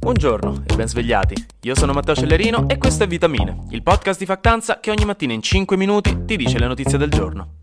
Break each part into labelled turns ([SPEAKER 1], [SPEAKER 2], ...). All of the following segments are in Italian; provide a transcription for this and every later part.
[SPEAKER 1] Buongiorno e ben svegliati. Io sono Matteo Cellerino e questo è Vitamine, il podcast di Factanza che ogni mattina in 5 minuti ti dice le notizie del giorno.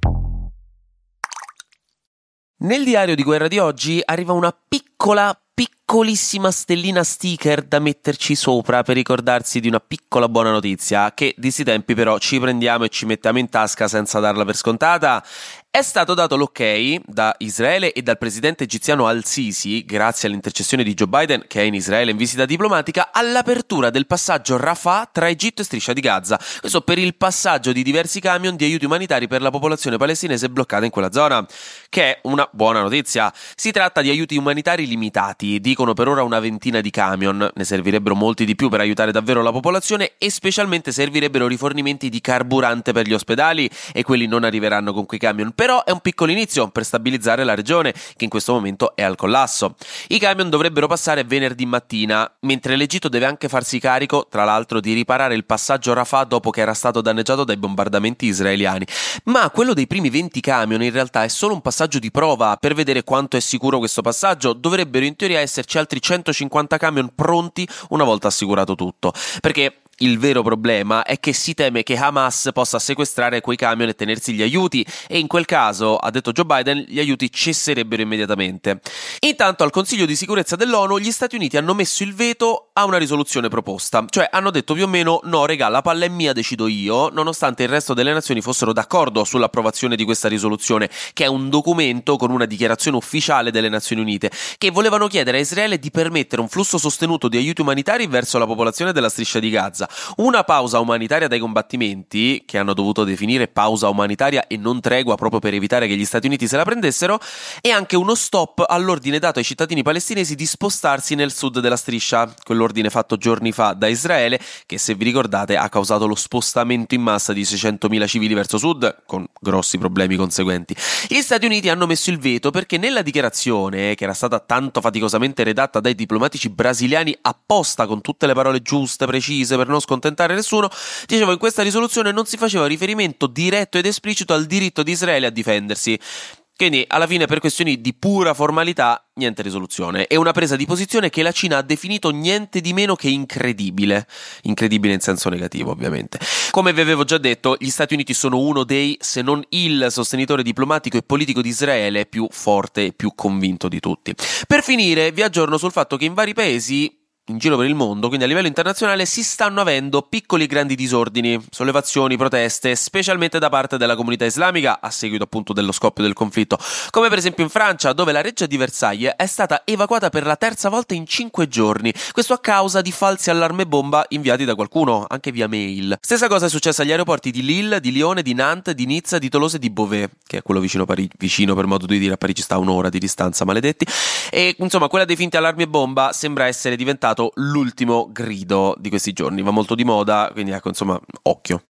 [SPEAKER 2] Nel diario di guerra di oggi arriva una piccola piccolissima stellina sticker da metterci sopra per ricordarsi di una piccola buona notizia che di sti tempi però ci prendiamo e ci mettiamo in tasca senza darla per scontata è stato dato l'ok da Israele e dal presidente egiziano al-Sisi, grazie all'intercessione di Joe Biden, che è in Israele in visita diplomatica, all'apertura del passaggio Rafah tra Egitto e Striscia di Gaza. Questo per il passaggio di diversi camion di aiuti umanitari per la popolazione palestinese bloccata in quella zona, che è una buona notizia. Si tratta di aiuti umanitari limitati, dicono per ora una ventina di camion, ne servirebbero molti di più per aiutare davvero la popolazione e specialmente servirebbero rifornimenti di carburante per gli ospedali e quelli non arriveranno con quei camion. Per però è un piccolo inizio per stabilizzare la regione, che in questo momento è al collasso. I camion dovrebbero passare venerdì mattina, mentre l'Egitto deve anche farsi carico, tra l'altro, di riparare il passaggio Rafah dopo che era stato danneggiato dai bombardamenti israeliani. Ma quello dei primi 20 camion in realtà è solo un passaggio di prova per vedere quanto è sicuro questo passaggio. Dovrebbero in teoria esserci altri 150 camion pronti una volta assicurato tutto. Perché il vero problema è che si teme che Hamas possa sequestrare quei camion e tenersi gli aiuti e in quel caso, ha detto Joe Biden, gli aiuti cesserebbero immediatamente. Intanto al Consiglio di sicurezza dell'ONU gli Stati Uniti hanno messo il veto a una risoluzione proposta, cioè hanno detto più o meno no regà la palla è mia, decido io, nonostante il resto delle nazioni fossero d'accordo sull'approvazione di questa risoluzione, che è un documento con una dichiarazione ufficiale delle Nazioni Unite, che volevano chiedere a Israele di permettere un flusso sostenuto di aiuti umanitari verso la popolazione della striscia di Gaza una pausa umanitaria dai combattimenti, che hanno dovuto definire pausa umanitaria e non tregua proprio per evitare che gli Stati Uniti se la prendessero, e anche uno stop all'ordine dato ai cittadini palestinesi di spostarsi nel sud della striscia, quell'ordine fatto giorni fa da Israele, che se vi ricordate ha causato lo spostamento in massa di 600.000 civili verso sud, con grossi problemi conseguenti. Gli Stati Uniti hanno messo il veto perché nella dichiarazione, che era stata tanto faticosamente redatta dai diplomatici brasiliani apposta con tutte le parole giuste, precise, per non non scontentare nessuno, dicevo in questa risoluzione non si faceva riferimento diretto ed esplicito al diritto di Israele a difendersi. Quindi, alla fine, per questioni di pura formalità, niente risoluzione. È una presa di posizione che la Cina ha definito niente di meno che incredibile. Incredibile in senso negativo, ovviamente. Come vi avevo già detto, gli Stati Uniti sono uno dei, se non il sostenitore diplomatico e politico di Israele più forte e più convinto di tutti. Per finire, vi aggiorno sul fatto che in vari paesi in giro per il mondo, quindi a livello internazionale, si stanno avendo piccoli e grandi disordini, sollevazioni, proteste, specialmente da parte della comunità islamica a seguito appunto dello scoppio del conflitto, come per esempio in Francia, dove la reggia di Versailles è stata evacuata per la terza volta in cinque giorni, questo a causa di falsi allarme bomba inviati da qualcuno, anche via mail. Stessa cosa è successa agli aeroporti di Lille, di Lione, di Nantes, di Nizza, di Tolose e di Beauvais, che è quello vicino, Pari- vicino per modo di dire, a Parigi. Sta un'ora di distanza, maledetti, e insomma quella dei finti allarmi bomba sembra essere diventata stato l'ultimo grido di questi giorni. Va molto di moda, quindi ecco, insomma, occhio.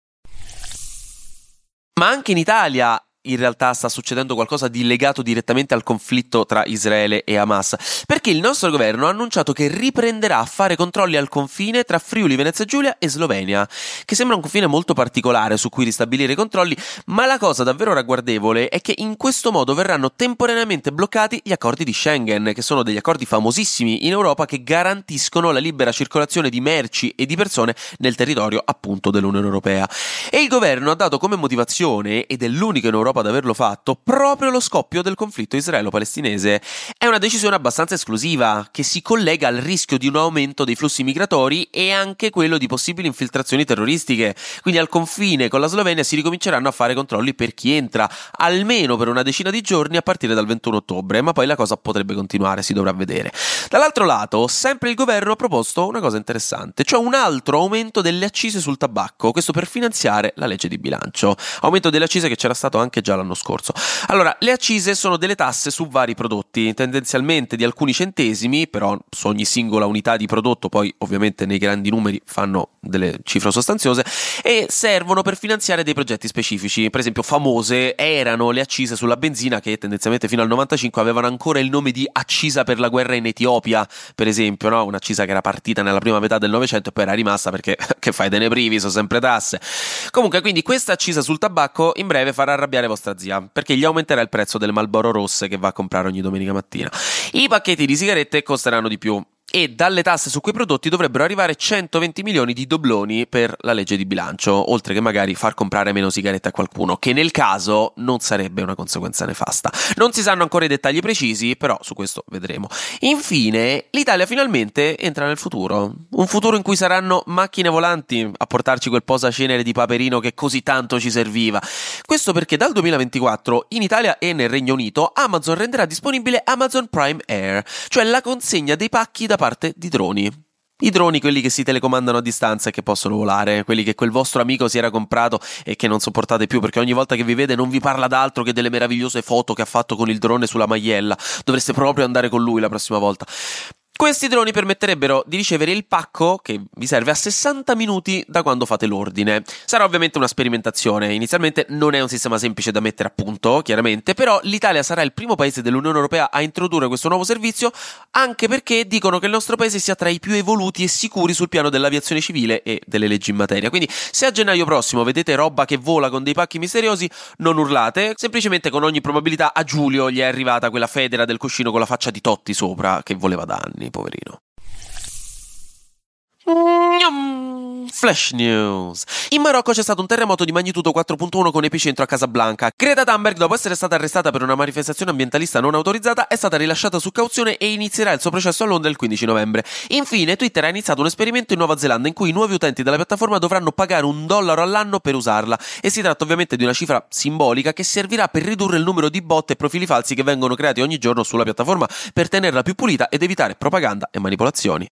[SPEAKER 2] Ma anche in Italia in realtà sta succedendo qualcosa di legato direttamente al conflitto tra Israele e Hamas, perché il nostro governo ha annunciato che riprenderà a fare controlli al confine tra Friuli, Venezia Giulia e Slovenia, che sembra un confine molto particolare su cui ristabilire i controlli, ma la cosa davvero ragguardevole è che in questo modo verranno temporaneamente bloccati gli accordi di Schengen, che sono degli accordi famosissimi in Europa che garantiscono la libera circolazione di merci e di persone nel territorio appunto dell'Unione Europea. E il governo ha dato come motivazione, ed è l'unico in Europa Europa ad averlo fatto proprio lo scoppio del conflitto israelo-palestinese. È una decisione abbastanza esclusiva, che si collega al rischio di un aumento dei flussi migratori e anche quello di possibili infiltrazioni terroristiche. Quindi al confine con la Slovenia si ricominceranno a fare controlli per chi entra, almeno per una decina di giorni a partire dal 21 ottobre, ma poi la cosa potrebbe continuare, si dovrà vedere. Dall'altro lato, sempre il governo ha proposto una cosa interessante, cioè un altro aumento delle accise sul tabacco, questo per finanziare la legge di bilancio. Aumento delle accise che c'era stato anche già l'anno scorso. Allora, le accise sono delle tasse su vari prodotti, tendenzialmente di alcuni centesimi, però su ogni singola unità di prodotto, poi ovviamente nei grandi numeri fanno delle cifre sostanziose, e servono per finanziare dei progetti specifici. Per esempio, famose erano le accise sulla benzina che tendenzialmente fino al 95 avevano ancora il nome di accisa per la guerra in Etiopia, per esempio, no? un'accisa che era partita nella prima metà del Novecento e poi era rimasta perché che fai te ne privi, sono sempre tasse. Comunque, quindi questa accisa sul tabacco in breve farà arrabbiare vostra zia, perché gli aumenterà il prezzo delle Malboro rosse che va a comprare ogni domenica mattina. I pacchetti di sigarette costeranno di più e dalle tasse su quei prodotti dovrebbero arrivare 120 milioni di dobloni per la legge di bilancio, oltre che magari far comprare meno sigarette a qualcuno, che nel caso non sarebbe una conseguenza nefasta. Non si sanno ancora i dettagli precisi, però su questo vedremo. Infine, l'Italia finalmente entra nel futuro, un futuro in cui saranno macchine volanti a portarci quel posacenere di Paperino che così tanto ci serviva. Questo perché dal 2024 in Italia e nel Regno Unito Amazon renderà disponibile Amazon Prime Air, cioè la consegna dei pacchi da parte di droni. I droni, quelli che si telecomandano a distanza e che possono volare, quelli che quel vostro amico si era comprato e che non sopportate più perché ogni volta che vi vede non vi parla d'altro che delle meravigliose foto che ha fatto con il drone sulla magliella. Dovreste proprio andare con lui la prossima volta. Questi droni permetterebbero di ricevere il pacco che vi serve a 60 minuti da quando fate l'ordine. Sarà ovviamente una sperimentazione, inizialmente non è un sistema semplice da mettere a punto, chiaramente, però l'Italia sarà il primo paese dell'Unione Europea a introdurre questo nuovo servizio, anche perché dicono che il nostro paese sia tra i più evoluti e sicuri sul piano dell'aviazione civile e delle leggi in materia. Quindi se a gennaio prossimo vedete roba che vola con dei pacchi misteriosi, non urlate, semplicemente con ogni probabilità a Giulio gli è arrivata quella federa del cuscino con la faccia di Totti sopra che voleva da anni poverino. Flash News. In Marocco c'è stato un terremoto di magnitudo 4.1 con epicentro a Casablanca. Greta Thunberg, dopo essere stata arrestata per una manifestazione ambientalista non autorizzata, è stata rilasciata su cauzione e inizierà il suo processo a Londra il 15 novembre. Infine, Twitter ha iniziato un esperimento in Nuova Zelanda in cui i nuovi utenti della piattaforma dovranno pagare un dollaro all'anno per usarla. E si tratta ovviamente di una cifra simbolica che servirà per ridurre il numero di bot e profili falsi che vengono creati ogni giorno sulla piattaforma per tenerla più pulita ed evitare propaganda e manipolazioni.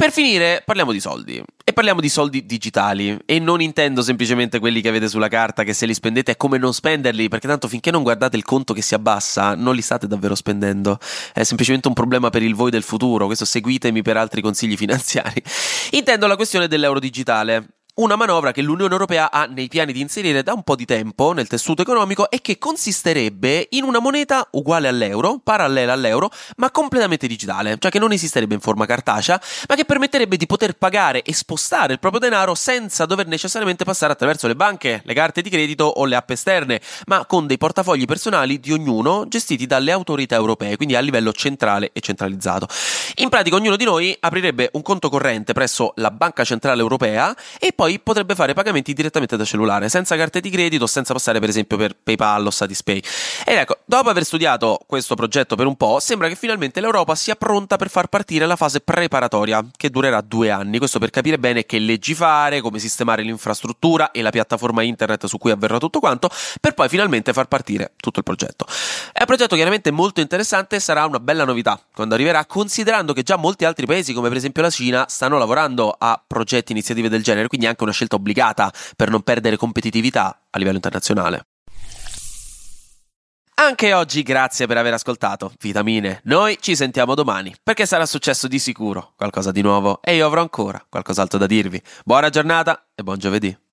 [SPEAKER 2] Per finire, parliamo di soldi. E parliamo di soldi digitali. E non intendo semplicemente quelli che avete sulla carta, che se li spendete è come non spenderli, perché tanto finché non guardate il conto che si abbassa, non li state davvero spendendo. È semplicemente un problema per il voi del futuro. Questo seguitemi per altri consigli finanziari. Intendo la questione dell'euro digitale una manovra che l'Unione Europea ha nei piani di inserire da un po' di tempo nel tessuto economico e che consisterebbe in una moneta uguale all'euro, parallela all'euro, ma completamente digitale, cioè che non esisterebbe in forma cartacea, ma che permetterebbe di poter pagare e spostare il proprio denaro senza dover necessariamente passare attraverso le banche, le carte di credito o le app esterne, ma con dei portafogli personali di ognuno gestiti dalle autorità europee, quindi a livello centrale e centralizzato. In pratica ognuno di noi aprirebbe un conto corrente presso la Banca Centrale Europea e poi poi potrebbe fare pagamenti direttamente da cellulare, senza carte di credito, senza passare per esempio per PayPal o Satispay. Ed ecco, dopo aver studiato questo progetto per un po', sembra che finalmente l'Europa sia pronta per far partire la fase preparatoria, che durerà due anni. Questo per capire bene che leggi fare, come sistemare l'infrastruttura e la piattaforma internet su cui avverrà tutto quanto, per poi finalmente far partire tutto il progetto. È un progetto chiaramente molto interessante e sarà una bella novità quando arriverà, considerando che già molti altri paesi, come per esempio la Cina, stanno lavorando a progetti, iniziative del genere, quindi anche anche una scelta obbligata per non perdere competitività a livello internazionale. Anche oggi grazie per aver ascoltato Vitamine. Noi ci sentiamo domani perché sarà successo di sicuro qualcosa di nuovo e io avrò ancora qualcos'altro da dirvi. Buona giornata e buon giovedì.